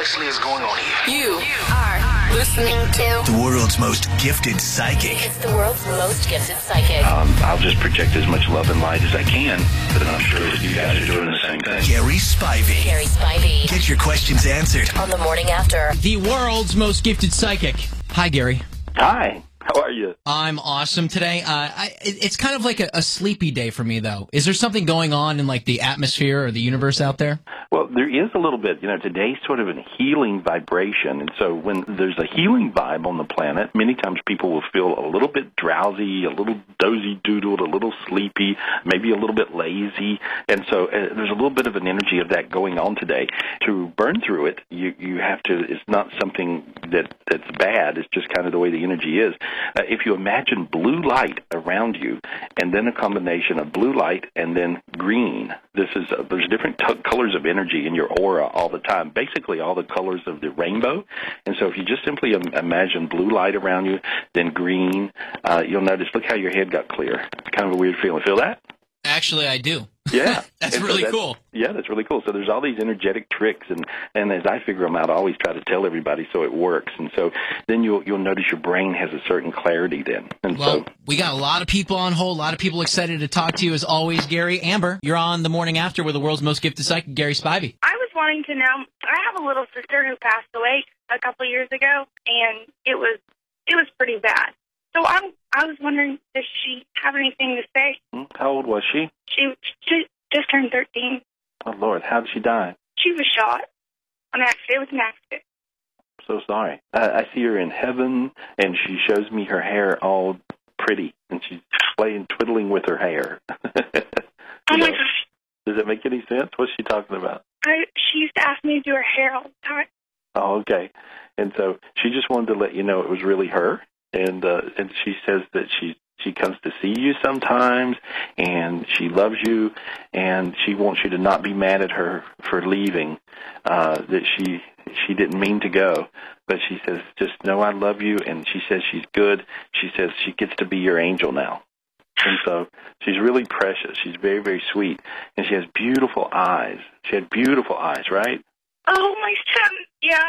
Precisely is going on here? You are listening to The world's most gifted psychic. it's the world's most gifted psychic. Um, I'll just project as much love and light as I can, but I'm sure that you guys are doing the same thing. Gary Spivey. Gary Spivey Get your questions answered. on the morning after. the world's most gifted psychic. Hi, Gary. Hi, how are you? I'm awesome today. Uh, I, it's kind of like a, a sleepy day for me, though. Is there something going on in like the atmosphere or the universe out there? Well, there is a little bit. You know, today's sort of a healing vibration, and so when there's a healing vibe on the planet, many times people will feel a little bit drowsy, a little dozy doodled, a little sleepy, maybe a little bit lazy, and so uh, there's a little bit of an energy of that going on today. To burn through it, you you have to. It's not something that that's bad. It's just kind of the way the energy is. Uh, if you imagine blue light around you, and then a combination of blue light and then green, this is uh, there's different t- colors of energy in your aura all the time. Basically, all the colors of the rainbow. And so, if you just simply Im- imagine blue light around you, then green, uh, you'll notice. Look how your head got clear. It's kind of a weird feeling. Feel that? Actually, I do. Yeah, That's And so really cool. Yeah, that's really cool. So there's all these energetic tricks, and and as I figure them out, I always try to tell everybody so it works. And so then you'll you'll notice your brain has a certain clarity then. And Well, so we got a lot of people on hold, a lot of people excited to talk to you as always, Gary. Amber, you're on the morning after with the world's most gifted psychic, Gary Spivey. I was wanting to know. I have a little sister who passed away a couple years ago, and it was it was pretty bad. So I'm I was wondering, does she have anything to say? Hmm, how old was she? She she just turned 13. Oh Lord, how did she die? She was shot. An accident. It was an accident. so sorry. I, I see her in heaven, and she shows me her hair all pretty, and she's playing twiddling with her hair. Oh my know, gosh. Does that make any sense? What's she talking about? I she used to ask me to do her hair all the time. Oh, okay. And so she just wanted to let you know it was really her, and uh, and she says that she she comes to see you sometimes, and she loves you, and she wants you to not be mad at her for leaving. Uh, that she she didn't mean to go, but she says just know I love you, and she says she's good. She says she gets to be your angel now. And so she's really precious. She's very, very sweet. And she has beautiful eyes. She had beautiful eyes, right? Oh my son. Yeah.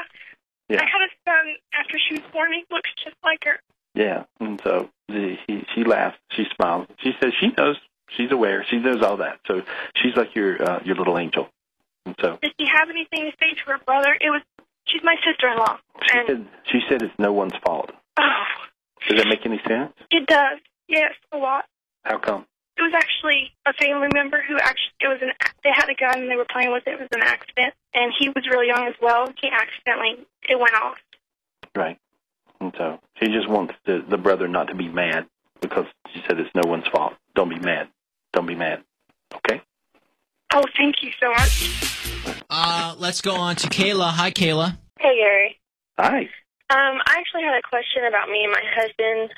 Yeah. I had a son after she was born. He looks just like her. Yeah, and so the, he, she laughs, she smiles. She says she knows, she's aware, she knows all that. So she's like your uh, your little angel. And so Does she have anything to say to her brother? It was. She's my sister-in-law. she And said she said it's no one's fault. oh, Does that make any sense? it does. Yes, a lot. How come? It was actually a family member who actually it was an they had a gun and they were playing with it. It was an accident, and he was really young as well. He accidentally it went off. Right. And so she just wants the the brother not to be mad because she said it's no one's fault. Don't be mad. Don't be mad. Okay. Oh, thank you so much. Uh, let's go on to Kayla. Hi, Kayla. Hey, Gary. Hi. Um, I actually had a question about me and my husband.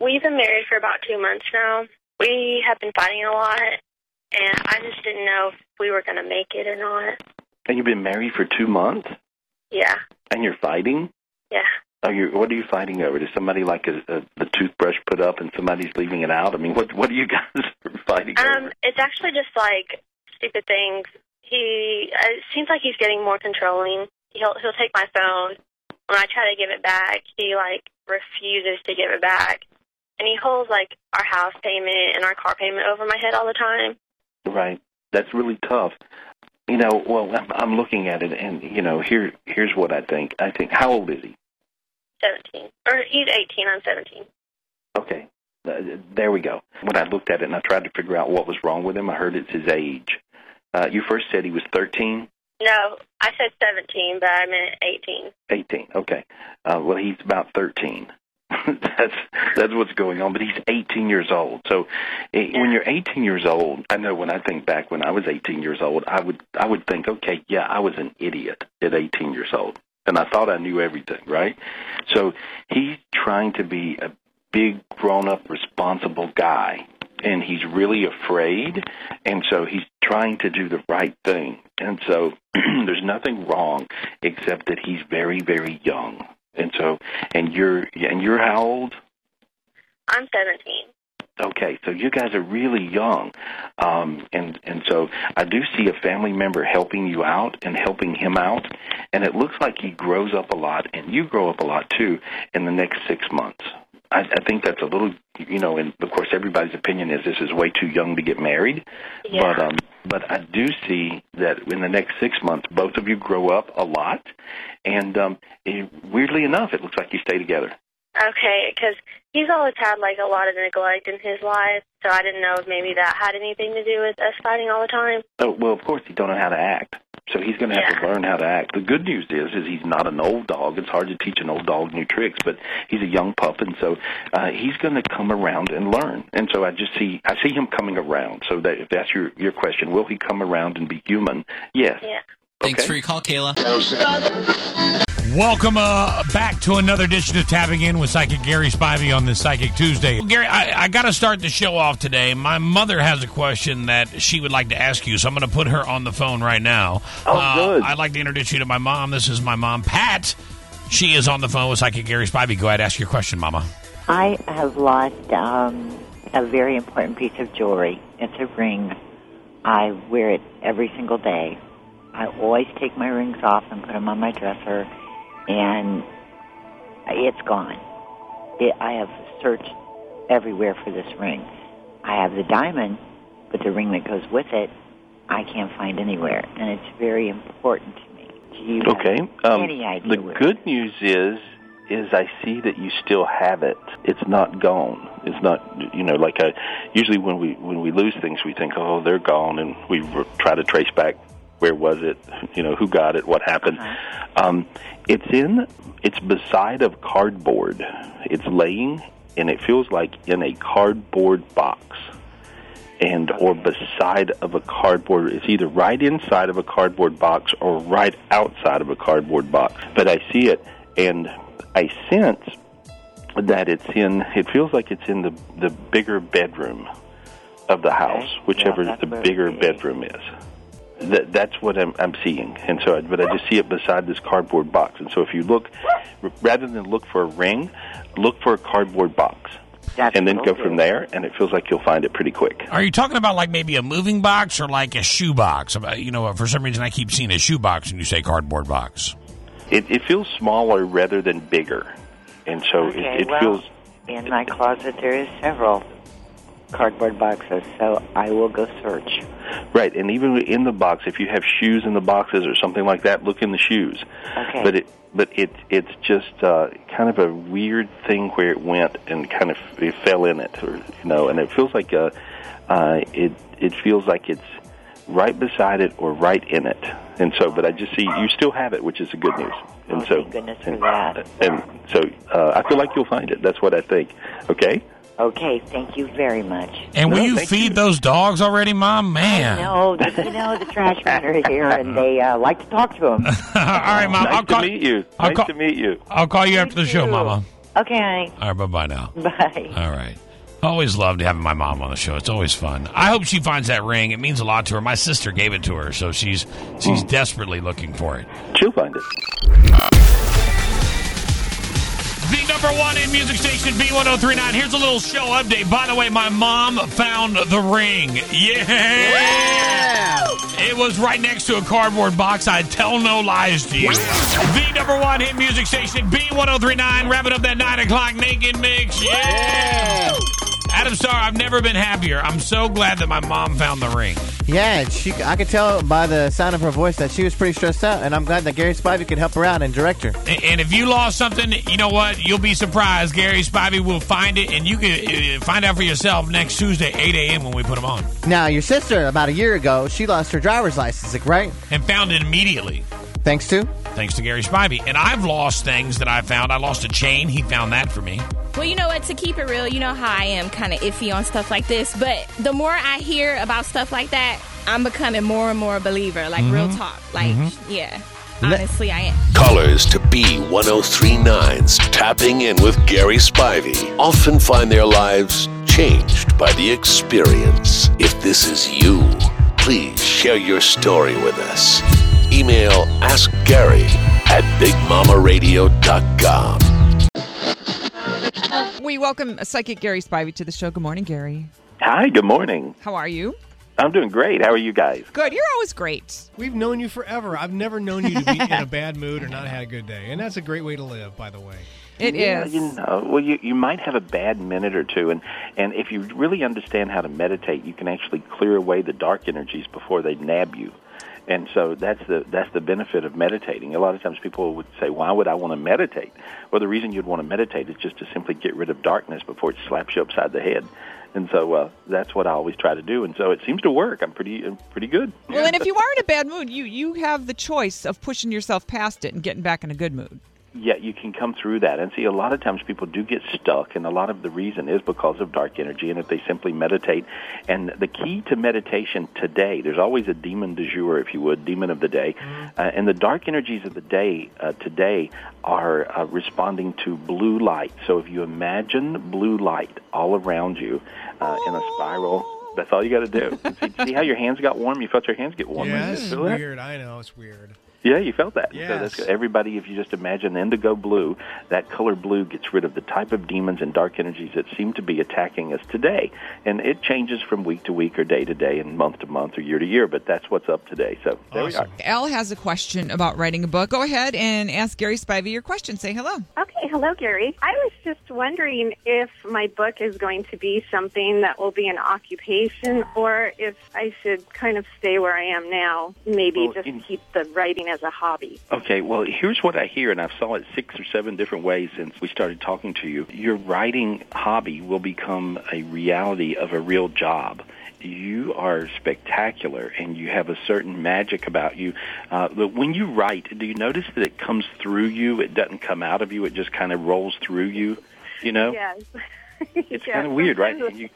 We've been married for about two months now. We have been fighting a lot, and I just didn't know if we were going to make it or not. And you've been married for two months, Yeah, and you're fighting. yeah. Are you? What are you fighting over? Does somebody like a, a the toothbrush put up and somebody's leaving it out? I mean, what what are you guys fighting Um, over? it's actually just like stupid things. He uh, it seems like he's getting more controlling. He'll he'll take my phone. When I try to give it back, he like refuses to give it back, and he holds like our house payment and our car payment over my head all the time. Right. That's really tough. You know, well, I'm, I'm looking at it, and you know, here here's what I think. I think, how old is he? Seventeen, or he's eighteen. I'm seventeen. Okay, uh, there we go. When I looked at it and I tried to figure out what was wrong with him, I heard it's his age. Uh, you first said he was 13. No, I said 17, but I meant 18. 18. Okay. Uh, well, he's about 13. that's that's what's going on. But he's 18 years old. So eh, when you're 18 years old, I know when I think back when I was 18 years old, I would I would think, okay, yeah, I was an idiot at 18 years old, and I thought I knew everything, right? So he's trying to be a big, grown-up, responsible guy, and he's really afraid, and so he's trying to do the right thing, and so there's nothing wrong except that he's very, very young, and so and you're and you're how old? I'm 17. Okay, so you guys are really young, um, and and so I do see a family member helping you out and helping him out, and it looks like he grows up a lot, and you grow up a lot too in the next six months. I, I think that's a little, you know, and of course everybody's opinion is this is way too young to get married, Yeah. but um, but I do see that in the next six months both of you grow up a lot, and um, it, weirdly enough, it looks like you stay together. Okay, because he's always had like a lot of neglect in his life, so I didn't know if maybe that had anything to do with us fighting all the time. Oh, well, of course, he don't know how to act. So he's going to have Yeah. to learn how to act. The good news is, is he's not an old dog. It's hard to teach an old dog new tricks, but he's a young pup, and so uh, he's going to come around and learn. And so I just see, I see him coming around. So that if that's your your question, will he come around and be human? Yes. Yeah. Thanks for your call, Kayla. Welcome uh, back to another edition of Tapping In with Psychic Gary Spivey on this Psychic Tuesday. Gary, I, I got to start the show off today. My mother has a question that she would like to ask you, so I'm going to put her on the phone right now. Oh, Uh, good. I'd like to introduce you to my mom. This is my mom, Pat. She is on the phone with Psychic Gary Spivey. Go ahead, ask your question, Mama. I have lost um, a very important piece of jewelry. It's a ring. I wear it every single day. I always take my rings off and put them on my dresser, and it's gone. It, I have searched everywhere for this ring. I have the diamond, but the ring that goes with it, I can't find anywhere, and it's very important to me. Do you have Okay. Um, any idea the good news is, is I see that you still have it. It's not gone. It's not, you know, like I, usually when we when we lose things, we think, oh, they're gone, and we try to trace back where was it, you know, who got it, what happened. Um, it's in, it's beside of cardboard. It's laying, and it feels like in a cardboard box. And or beside of a cardboard it's either right inside of a cardboard box or right outside of a cardboard box. But i see it and i sense that it's in it feels like it's in the the bigger bedroom of the house whichever that's the bigger bedroom is that that's what I'm, I'm seeing, and so, I, but I just see it beside this cardboard box. And so, if you look, r- rather than look for a ring, look for a cardboard box, That's and then what go I'll from there. And it feels like you'll find it pretty quick. Are you talking about like maybe a moving box or like a shoe box? About- You know, for some reason I keep seeing a shoe box when you say cardboard box. It, it feels smaller rather than bigger, and so Okay, it, it well, feels In my closet, there is several cardboard boxes, so I will go search. right. And even in the box, if you have shoes in the boxes or something like that, look in the shoes. Okay. But it but it it's just uh, kind of a weird thing where it went and kind of it fell in it, or you know, and it feels like uh, uh, it it feels like it's right beside it or right in it. And so, but I just see you still have it, which is the good news. And Oh, so, thank goodness for and, that. And so, uh, I feel like you'll find it. That's what I think. Okay. Okay, thank you very much. And will No, you feed you. those dogs already, Mom? Man. No, the, you know the trash men are here, and they uh, like to talk to them. All right, Mom. nice I'll call, to meet you. I'll nice call- to meet you. I'll call you after the show, too. Mama. Okay, honey. All right, bye bye now. Bye. All right. Always loved having my mom on the show. It's always fun. I hope she finds that ring. It means a lot to her. My sister gave it to her, so she's she's desperately looking for it. She'll find it. Number one in music station B1039. Here's a little show update. By the way, my mom found the ring. Yeah! It was right next to a cardboard box. I tell no lies to you. The number one hit music station B1039. Wrapping up that 9 o'clock naked mix. Yeah! Adam Starr, I've never been happier. I'm so glad that my mom found the ring. Yeah, she. I could tell by the sound of her voice that she was pretty stressed out, and I'm glad that Gary Spivey could help her out and direct her. A- And if you lost something, you know what? You'll be surprised. Gary Spivey will find it, and you can uh, find out for yourself next Tuesday, 8 a.m. when we put them on. Now, your sister, about a year ago, she lost her driver's license, right? And found it immediately. Thanks to? Thanks to Gary Spivey. And I've lost things that I found. I lost a chain. He found that for me. Well, you know what? To keep it real, you know how I am kind of iffy on stuff like this. But the more I hear about stuff like that, I'm becoming more and more a believer. Like, real Mhm. talk. Like, Mhm. yeah. Honestly, I am. Callers to B1039's Tapping In with Gary Spivey often find their lives changed by the experience. If this is you, please share your story with us. Email AskGary at BigMamaRadio.com. We welcome Psychic Gary Spivey to the show. Good morning, Gary. Hi, good morning. How are you? I'm doing great. How are you guys? Good. You're always great. We've known you forever. I've never known you to be in a bad mood or not had a good day, and that's a great way to live, by the way. It yeah, you know, well, you you might have a bad minute or two, and and if you really understand how to meditate, you can actually clear away the dark energies before they nab you. And so that's the that's the benefit of meditating. A lot of times people would say, "Why would I want to meditate?" Well, the reason you'd want to meditate is just to simply get rid of darkness before it slaps you upside the head. And so uh, that's what I always try to do. And so it seems to work. I'm pretty I'm pretty good. Well, and if you are in a bad mood, you you have the choice of pushing yourself past it and getting back in a good mood. Yeah, you can come through that. And see, a lot of times people do get stuck, and a lot of the reason is because of dark energy, and if they simply meditate. And the key to meditation today, there's always a demon du jour, if you would, demon of the day. Uh, and the dark energies of the day uh, today are uh, responding to blue light. So if you imagine blue light all around you uh, in a spiral, that's all you got to do. See, see how your hands got warm? You felt your hands get warm. Yeah, You this is weird. I know it's weird. Yeah, you felt that. So Yes. that's good. Everybody, if you just imagine indigo blue, that color blue gets rid of the type of demons and dark energies that seem to be attacking us today. And it changes from week to week or day to day and month to month or year to year, but that's what's up today. So there we are. Al has a question about writing a book. Go ahead and ask Gary Spivey your question. Say hello. Okay, hello, Gary. I was just wondering if my book is going to be something that will be an occupation or if I should kind of stay where I am now, maybe Well, just in- keep the writing as a hobby. Okay, well, here's what I hear, and I've saw it six or seven different ways since we started talking to you. Your writing hobby will become a reality of a real job. You are spectacular, and you have a certain magic about you. Uh, but when you write, do you notice that it comes through you? It doesn't come out of you. It just kind of rolls through you. You know, Yes. it's kind of weird, right? You,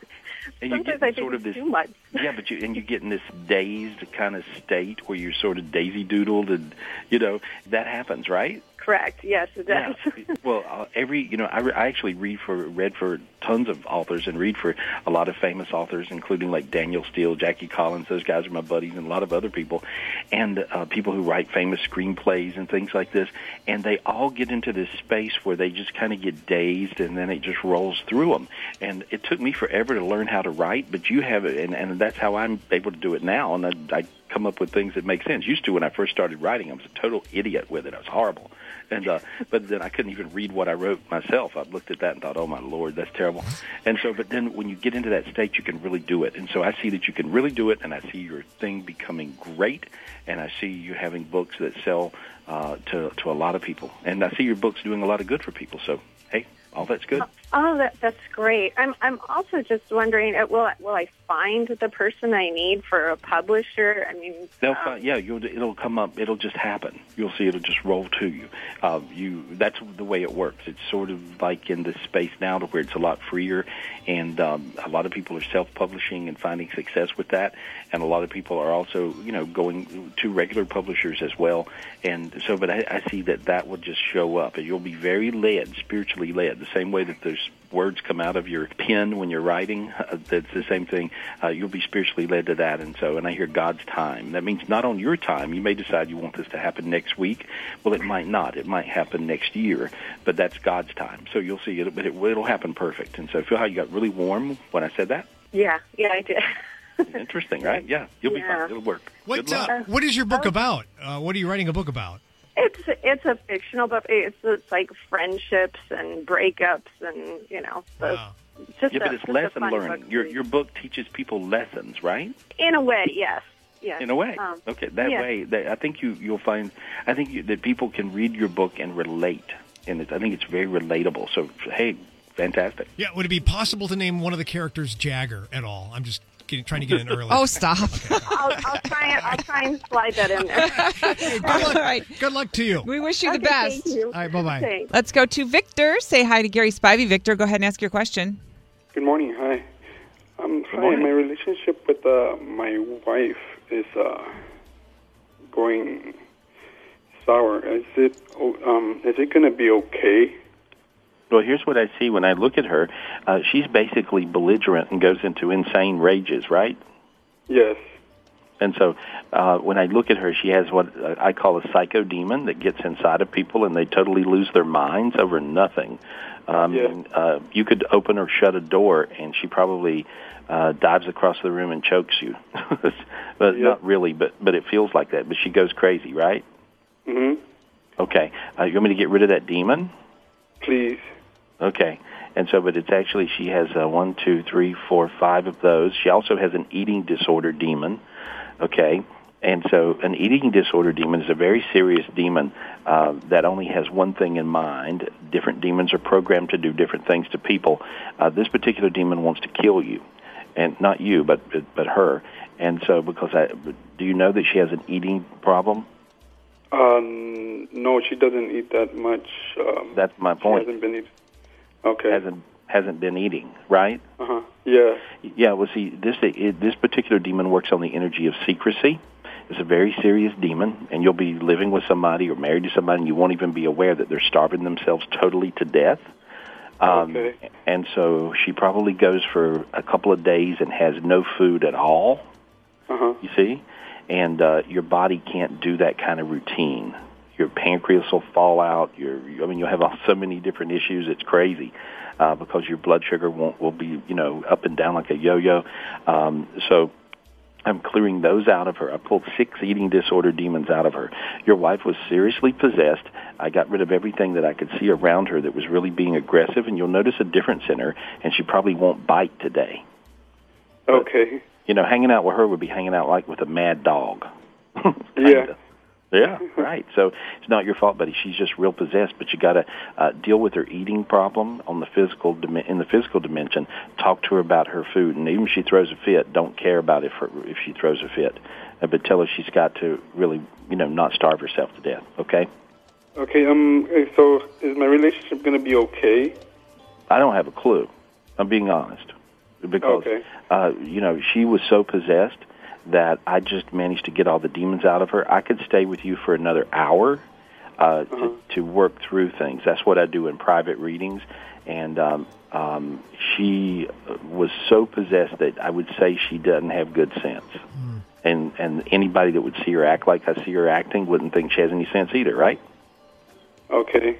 and you get sort of this too much. yeah, but you and you get in this dazed kind of state where you're sort of daisy doodled, and you know that happens, right? Correct. Yes, it does. Well, uh, every you know, I, re- I actually read for read for tons of authors and read for a lot of famous authors, including like Danielle Steel, Jackie Collins. Those guys are my buddies, and a lot of other people, and uh, people who write famous screenplays and things like this. And they all get into this space where they just kind of get dazed, and then it just rolls through them. And it took me forever to learn how to write, but you have it, and, and that's how I'm able to do it now. And I, I come up with things that make sense. Used to when I first started writing, I was a total idiot with it. I was horrible, and uh, but then I couldn't even read what I wrote myself. I looked at that and thought, "Oh my lord, that's terrible." And so, but then when you get into that state, you can really do it. And so I see that you can really do it, and I see your thing becoming great, and I see you having books that sell uh, to to a lot of people, and I see your books doing a lot of good for people. So hey, all that's good. Oh, that that's great. I'm I'm also just wondering, uh, will I- will I find the person I need for a publisher? I mean, They'll um, find, yeah, you'll, it'll come up. It'll just happen. You'll see. It'll just roll to you. Uh, you. That's the way it works. It's sort of like in this space now, to where it's a lot freer, and um, a lot of people are self-publishing and finding success with that. And a lot of people are also, you know, going to regular publishers as well. And so, but I, I see that that will just show up, and you'll be very led, spiritually led, the same way that there's words come out of your pen when you're writing. Uh, that's the same thing. Uh, you'll be spiritually led to that, and so, and I hear God's time. That means not on your time. You may decide you want this to happen next week. Well, it might not. It might happen next year, but that's God's time. So you'll see it, but it, it'll happen perfect. And so, feel how you got really warm when I said that. yeah, yeah, I did. Interesting, right? Yeah, you'll be fine. It'll work. What Good luck. uh, What is your book about? Uh, what are you writing a book about? It's it's a fictional book. It's it's like friendships and breakups and you know, the, just yeah, a, but it's lesson fun learning. Your your book teaches people lessons, right? In a way, yes, yes. In a way, Um, okay. That yeah. way, that, I think you you'll find. I think you, that people can read your book and relate, and it's, I think it's very relatable. So, hey, fantastic. Yeah, would it be possible to name one of the characters Jagger at all? I'm just getting, trying to get in early. Oh, stop. I'll, I'll try. I'll try and slide that in there. All right. Good luck to you. We wish you the best. thank you. All right, bye-bye. Let's go to Victor. Say hi to Gary Spivey. Victor, go ahead and ask your question. Good morning. Hi. Um, hi. morning. My relationship with uh, my wife is uh, going sour. Is it um, is it going to be okay? Well, here's what I see when I look at her. Uh, she's basically belligerent and goes into insane rages, right? Yes. And so uh, when I look at her, she has what uh, I call a psycho demon that gets inside of people and they totally lose their minds over nothing. Um, and, uh, you could open or shut a door and she probably uh, dives across the room and chokes you. but not really, but, but it feels like that. But she goes crazy, right? hmm Okay. Uh, you want me to get rid of that demon? Please. Okay. And so, but it's actually, she has uh, one, two, three, four, five of those. She also has an eating disorder demon. Okay. And so, an eating disorder demon is a very serious demon uh, that only has one thing in mind. Different demons are programmed to do different things to people. Uh, this particular demon wants to kill you, and not you, but but her. And so, because I, do you know that she has an eating problem? Um, no, she doesn't eat that much. Um, That's my she point. hasn't been eating. Okay. Hasn't hasn't been eating, right? Uh huh. Yeah. Yeah, well, see, this it, this particular demon works on the energy of secrecy. It's a very serious demon, and you'll be living with somebody or married to somebody, and you won't even be aware that they're starving themselves totally to death. Um, Okay. And so she probably goes for a couple of days and has no food at all. Uh huh. You see, and uh, your body can't do that kind of routine. Your pancreas will fall out. Your, I mean, you'll have so many different issues. It's crazy uh, because your blood sugar won't will be, you know, up and down like a yo-yo. Um, so I'm clearing those out of her. I pulled six eating disorder demons out of her. Your wife was seriously possessed. I got rid of everything that I could see around her that was really being aggressive, and you'll notice a difference in her, and she probably won't bite today. Okay. You know, hanging out with her would be hanging out like with a mad dog. Yeah. Yeah, right. So it's not your fault, buddy. She's just real possessed. But you got to uh, deal with her eating problem on the physical dim- in the physical dimension. Talk to her about her food, and even if she throws a fit, don't care about if her, if she throws a fit. Uh, but tell her she's got to really, you know, not starve herself to death. Okay. Okay. Um. So is my relationship going to be okay? I don't have a clue. I'm being honest because Okay. uh, you know she was so possessed that I just managed to get all the demons out of her. I could stay with you for another hour uh, to to work through things. That's what I do in private readings, and um, um, she was so possessed that I would say she doesn't have good sense. And and anybody that would see her act like I see her acting wouldn't think she has any sense either, right? Okay.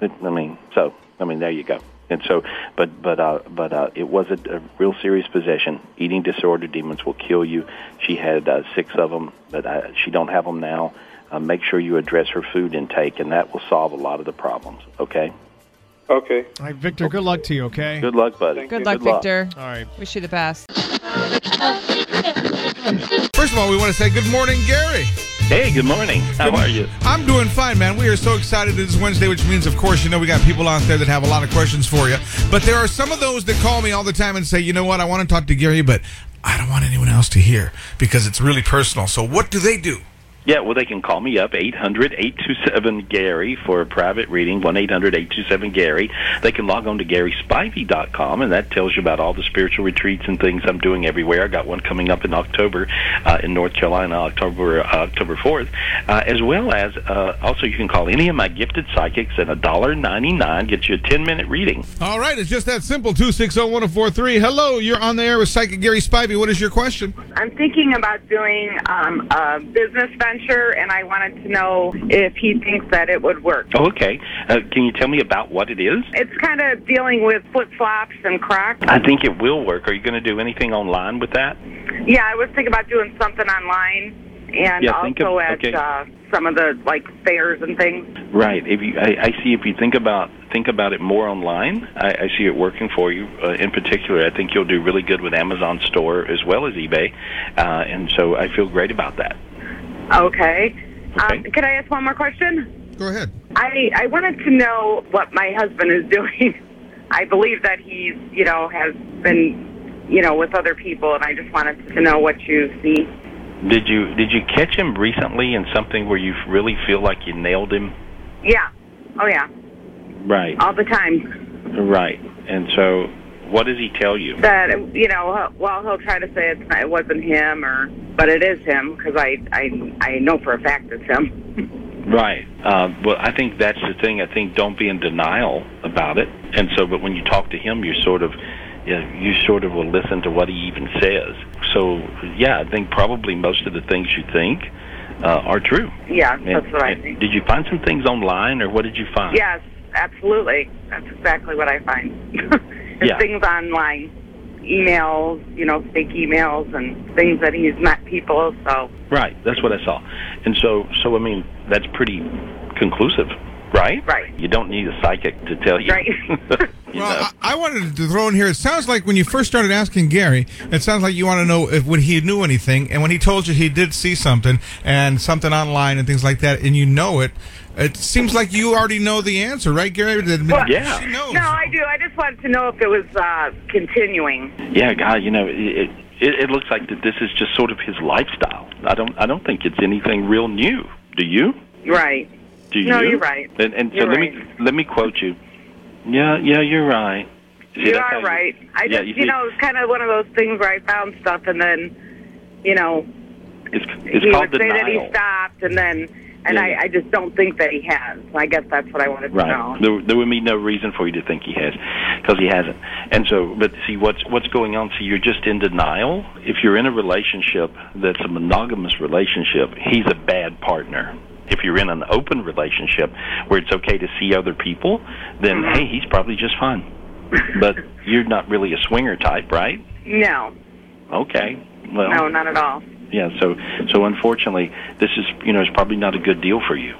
It, I mean, so I mean, there you go. And so, but but uh, but uh, it was a, a real serious possession. Eating disorder demons will kill you. She had uh, six of them, but uh, she don't have them now. Uh, make sure you address her food intake, and that will solve a lot of the problems. Okay. Okay. All right, Victor. Good luck to you. Okay. Good luck, buddy. Good luck, Victor. All right. Wish you the best. First of all, we want to say good morning, Gary. Hey, good morning. How are you? I'm doing fine, man. We are so excited it is Wednesday, which means, of course, you know, we got people out there that have a lot of questions for you. But there are some of those that call me all the time and say, you know what, I want to talk to Gary, but I don't want anyone else to hear because it's really personal. So what do they do? Yeah, well, they can call me up, 800-827-GARY for a private reading, 1-800-827-GARY. They can log on to GarySpivey.com, and that tells you about all the spiritual retreats and things I'm doing everywhere. I got one coming up in October uh, in North Carolina, October uh, October 4th, uh, as well as uh, also you can call any of my gifted psychics at $1.99, get you a 10-minute reading. All right, it's just that simple. 260-1043. Hello, you're on the air with Psychic Gary Spivey. What is your question? I'm thinking about doing um, a business venture, and I wanted to know if he thinks that it would work. Oh, okay. Uh, can you tell me about what it is? It's kind of dealing with flip flops and Crocs. I think it will work. Are you going to do anything online with that? Yeah, I was thinking about doing something online, and Yeah, also of- at okay. uh, some of the like fairs and things. Right. If you, I, I see. If you think about think about it more online, I, I see it working for you. Uh, in particular, I think you'll do really good with Amazon Store as well as eBay, uh, and so I feel great about that. Okay. Um, could I ask one more question? Go ahead. I I wanted to know what my husband is doing. I believe that he's, you know, has been, you know, with other people, and I just wanted to know what you see. Did you did you catch him recently in something where you really feel like you nailed him? Yeah. Oh yeah. Right. All the time. Right. And so, what does he tell you? That you know, well, he'll try to say it's not, it wasn't him, or but it is him because I I I know for a fact it's him. Right. Uh, well, I think that's the thing. I think don't be in denial about it. And so, but when you talk to him, you're sort of, you, know, you sort of will listen to what he even says. So, yeah, I think probably most of the things you think uh, are true. Yeah, And- that's what I think. Did you find some things online, or what did you find? Yes, absolutely. That's exactly what I find. There's Yeah. things online, emails, you know, fake emails and things that he's met people. So Right. That's what I saw. And so, so I mean, that's pretty conclusive, right? Right. You don't need a psychic to tell you. Right. you Well. I, I wanted to throw in here. It sounds like when you first started asking Gary, it sounds like you want to know if when he knew anything, and when he told you he did see something and something online and things like that, and you know it. It seems like you already know the answer, right, Gary? That- Well, She knows. No, I do. I just wanted to know if it was uh, continuing. Yeah, God, you know, it, it it looks like that this is just sort of his lifestyle. I don't I don't think it's anything real new. Do you? Right. Do you? No, you're right. And, and so You're let me let me quote you. Yeah, yeah, you're right. See, you are right. I yeah, just, you you, know, it's kind of one of those things where I found stuff and then, you know, It's it's he called would say that he stopped and then, and Yeah. I, I just don't think that he has. I guess that's what I wanted to know. Right. There, there would be no reason for you to think he has, because he hasn't. And so, but see, what's what's going on? See, you're just in denial. If you're in a relationship that's a monogamous relationship, he's a bad partner. If you're in an open relationship where it's okay to see other people, then Mm-hmm. hey, he's probably just fine. but you're not really a swinger type, right? No, Okay. Well, no, not at all. yeah. So, so unfortunately, this is you know it's probably not a good deal for you,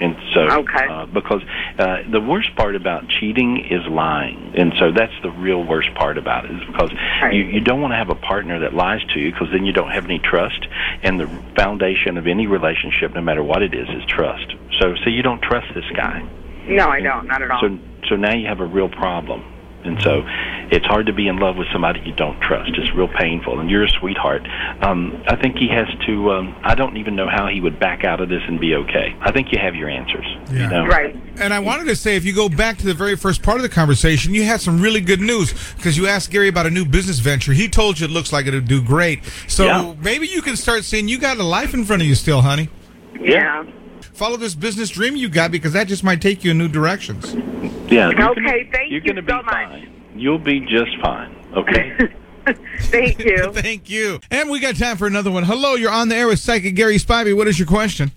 and so Okay. uh, because uh, the worst part about cheating is lying, and so that's the real worst part about it is because you you don't want to have a partner that lies to you because then you don't have any trust, and the foundation of any relationship, no matter what it is, is trust. So, so you don't trust this guy. No, I don't. Not at all. So, so now you have a real problem. And so it's hard to be in love with somebody you don't trust. It's real painful. And you're a sweetheart. Um, I think he has to, um, I don't even know how he would back out of this and be okay. I think you have your answers. You know? Right. And I wanted to say, if you go back to the very first part of the conversation, you had some really good news because you asked Gary about a new business venture. He told you it looks like it'll do great. So Yeah. maybe you can start seeing you got a life in front of you still, honey. Yeah. Follow this business dream you got because that just might take you in new directions. Yeah. Okay, gonna- thank you're you gonna so be much. fine. You'll be just fine. Okay? Thank you. Thank you. And we got time for another one. Hello, you're on the air with Psychic Gary Spivey. What is your question?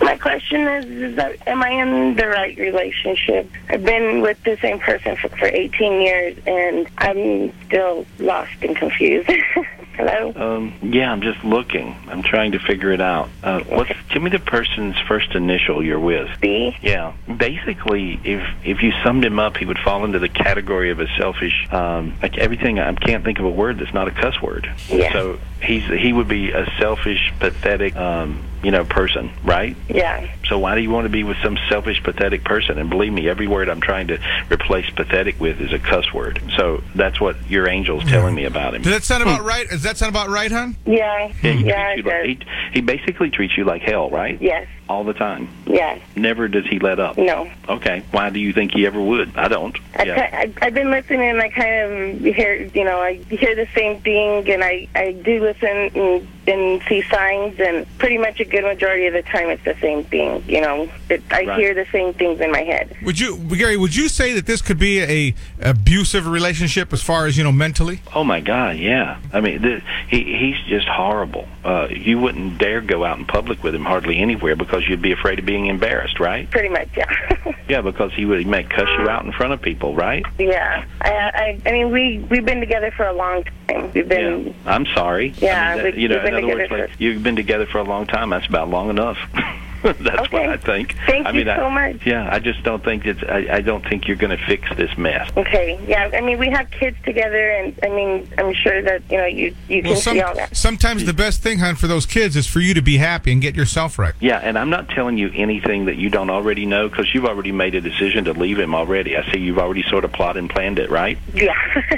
My question is, is that, am I in the right relationship? I've been with the same person for, for 18 years, and I'm still lost and confused. Hello? Um, yeah, I'm just looking. I'm trying to figure it out. Uh, what's, give me the person's first initial you're with. B. Yeah. Basically, if if you summed him up, he would fall into the category of a selfish. Um, like everything, I can't think of a word that's not a cuss word. Yeah. So he's he would be a selfish, pathetic, um, you know, person, right? Yeah. So why do you want to be with some selfish, pathetic person? And believe me, every word I'm trying to replace pathetic with is a cuss word. So that's what your angel's telling me about him. Does that sound about right? Does that sound about right, hon? Yeah. Yeah, he, Yeah, treats you like, he, he basically treats you like hell, right? Yes. All the time. Yes. Never does he let up. No. Okay. Why do you think he ever would? I don't. I, Yeah. I, I've been listening, and I kind of hear, you know, I hear the same thing, and I, I do listen and, and see signs, and pretty much a good majority of the time it's the same thing. You know, it, I Right. hear the same things in my head. Would you, Gary? Would you say that this could be a abusive relationship as far as you know mentally? Oh my God, yeah. I mean, th- he he's just horrible. Uh, you wouldn't dare go out in public with him hardly anywhere because you'd be afraid of being embarrassed, right? Pretty much, yeah. Yeah, because he would he might cuss you out in front of people, right? yeah. I, I, I mean, we we've been together for a long time. We've been. I'm sorry. Yeah, I mean, that- we- you know, we've been in other words, like, you've been together for a long time. That's about long enough. That's what I think. Thank I you mean, I, so much. Yeah, I just don't think it's. I, I don't think you're going to fix this mess. Okay, yeah. I mean, we have kids together, and I mean, I'm sure that you know you you Well, can some, see all that. sometimes the best thing, hon, for those kids is for you to be happy and get yourself right. Yeah, and I'm not telling you anything that you don't already know because you've already made a decision to leave him already. I see you've already sort of plotted and planned it, right? Yeah,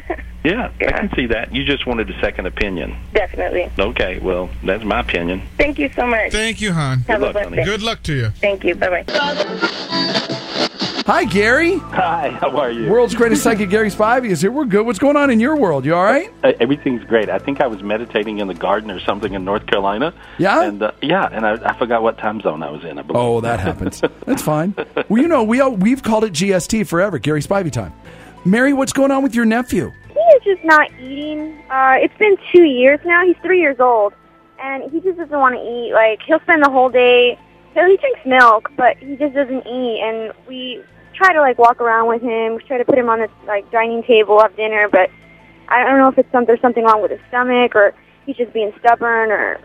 Yeah, I can see that. You just wanted a second opinion. definitely. Okay, well, that's my opinion. Thank you so much. Thank you, hon. Have Good a luck, blessed honey. Good luck to you. Thank you. Bye bye. Hi, Gary. Hi, how are you? World's greatest psychic, Gary Spivey, is here. We're good. What's going on in your world? You all right? Uh, everything's great. I think I was meditating in the garden or something in North Carolina. Yeah? And uh, yeah, and I, I forgot what time zone I was in. I believe. Oh, that happens. That's fine. Well, you know, we all, we've called it GST forever, Gary Spivey time. Mary, what's going on with your nephew? Is just not eating. Uh, it's been two years now. He's three years old, and he just doesn't want to eat. Like he'll spend the whole day. He'll, he drinks milk, but he just doesn't eat. And we try to like walk around with him. We try to put him on this like dining table have dinner, but I don't know if it's some there's something wrong with his stomach or he's just being stubborn or.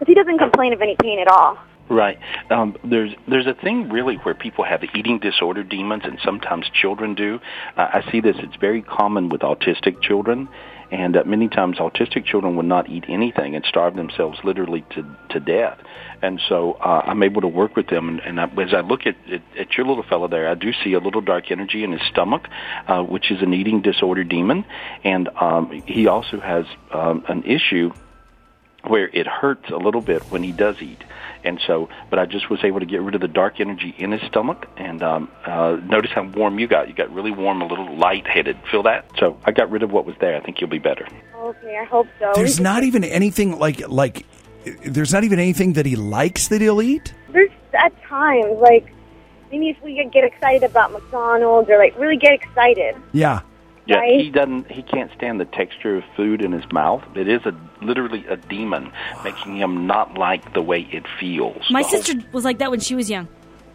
But he doesn't complain of any pain at all. Right. Um, there's there's a thing really where people have eating disorder demons, and sometimes children do. Uh, I see this. It's very common with autistic children, and uh, many times autistic children will not eat anything and starve themselves literally to to death. And so uh, I'm able to work with them. And, and I, as I look at, at at your little fellow there, I do see a little dark energy in his stomach, uh, which is an eating disorder demon, and um, he also has um, an issue where it hurts a little bit when he does eat. And so, but I just was able to get rid of the dark energy in his stomach. And um, uh, notice how warm you got. You got really warm, a little lightheaded. Feel that? So I got rid of what was there. I think you'll be better. Okay, I hope so. There's not even anything like like. There's not even anything that he likes that he'll eat. There's at times like maybe if we could get excited about McDonald's or like really get excited. Yeah. Yeah, Right. he doesn't. He can't stand the texture of food in his mouth. It is a literally a demon, making him not like the way it feels. My The whole- sister was like that when she was young.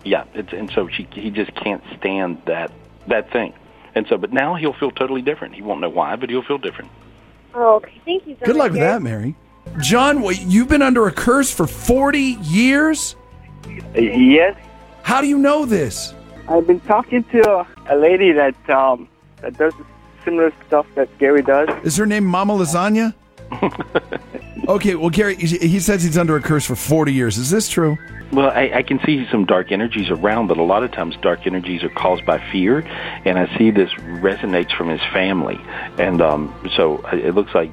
Yeah, it's, and so she, he just can't stand that that thing. And so, but now he'll feel totally different. He won't know why, but he'll feel different. Oh, okay. Thank you so Good much. luck with Gary. that, Mary. John, wait, you've been under a curse for 40 years? Yes. How do you know this? I've been talking to a lady that um, that does similar stuff that Gary does. Is her name Mama Lasagna? okay, well, Gary, he he says he's under a curse for 40 years. Is this true? Well, I, I can see some dark energies around, but a lot of times dark energies are caused by fear, and I see this resonates from his family, and um, so it looks like.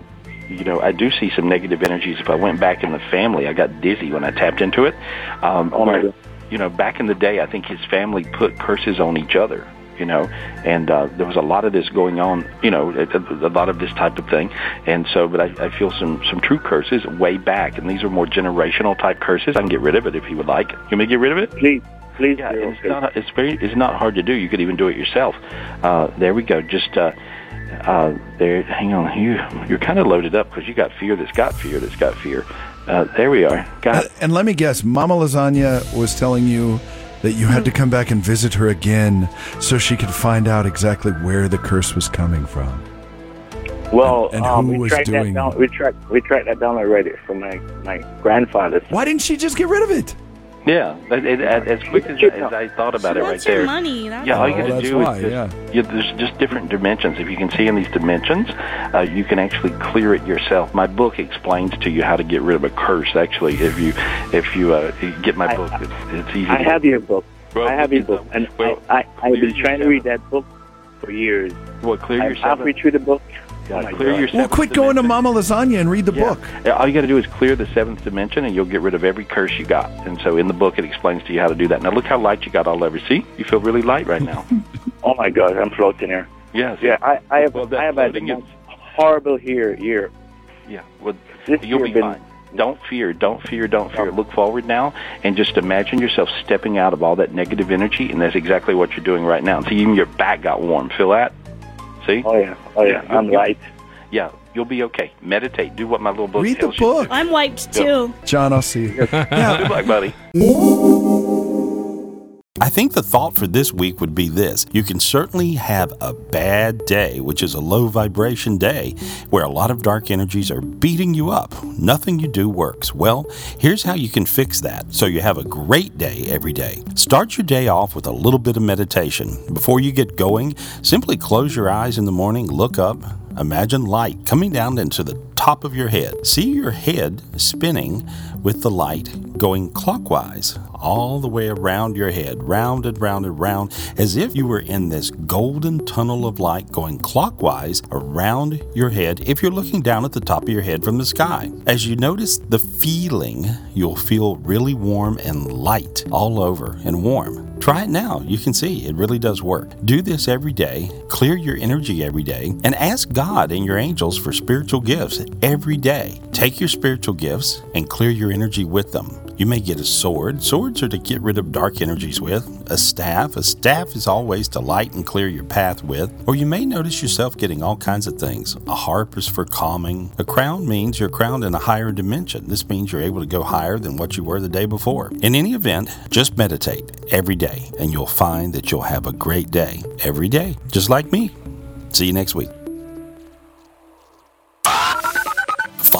You know, I do see some negative energies. If I went back in the family, I got dizzy when I tapped into it. Um, Oh, my where, God. you know, back in the day, I think his family put curses on each other. You know, and uh, there was a lot of this going on. You know, a, a, a lot of this type of thing, and so, but I, I feel some some true curses way back, and these are more generational type curses. I can get rid of it if you would like. You want me to get rid of it? Please, please. Yeah, and it's not. It's very. It's not hard to do. You could even do it yourself. Uh, there we go. Just uh, uh, there. Hang on. You you're kind of loaded up because you got fear that's got fear that's got fear. Uh, there we are. Got. And let me guess, Mama Lasagna was telling you that you had to come back and visit her again so she could find out exactly where the curse was coming from. Well, And um, who we was tracked doing that down. We tracked we tracked that down already from my my grandfather. Why didn't she just get rid of it? Yeah, it, it, as quick as, as I thought about She it right wants your there. money, that's yeah, all you all. got to do why, is just, yeah. yeah, there's just different dimensions. If you can see in these dimensions, uh, you can actually clear it yourself. My book explains to you how to get rid of a curse. Actually, if you if you uh, get my book, it's, it's easy. I to- have your book. Well, I have your book, and I, I I've been trying to read that book for years. Well, clear yourself. I, your halfway through the book. Yeah, oh clear God. your Well, seventh quit going to Mama Lasagna and read the Yeah. book. All you got to do is clear the seventh dimension, and you'll get rid of every curse you got. And so, in the book, it explains to you how to do that. Now, look how light you got all over. See, you feel really light right now. Oh my God, I'm floating here. yes. Yeah, I, I have Well, I have had the floating is- most horrible year year. Yeah. Well, This you'll year be been- fine. Don't fear. Don't fear. Don't fear. Look forward now, and just imagine yourself stepping out of all that negative energy, and that's exactly what you're doing right now. See, even your back got warm. Feel that? See? Oh yeah, oh yeah, you'll- I'm you'll- Yeah, you'll be okay. Meditate. Do what my little book Read the tells you. book. I'm wiped too. John, I'll see you. Good luck, buddy. I think the thought for this week would be this you can certainly have a bad day, which is a low vibration day, where a lot of dark energies are beating you up. Nothing you do works. Well, here's how you can fix that so you have a great day every day. Start your day off with a little bit of meditation. Before you get going, simply close your eyes in the morning, look up, Imagine light coming down into the top of your head. See your head spinning with the light going clockwise all the way around your head, round and round and round, as if you were in this golden tunnel of light going clockwise around your head if you're looking down at the top of your head from the sky. As you notice the feeling, you'll feel really warm and light all over and warm. Try it now. You can see it really does work. Do this every day, clear your energy every day, and ask God and your angels for spiritual gifts every day. Take your spiritual gifts and clear your energy with them. You may get a sword. Swords are to get rid of dark energies with. A staff. A staff is always to light and clear your path with. Or you may notice yourself getting all kinds of things. A harp is for calming. A crown means you're crowned in a higher dimension. This means you're able to go higher than what you were the day before. In any event, just meditate every day and you'll find that you'll have a great day every day, just like me. See you next week.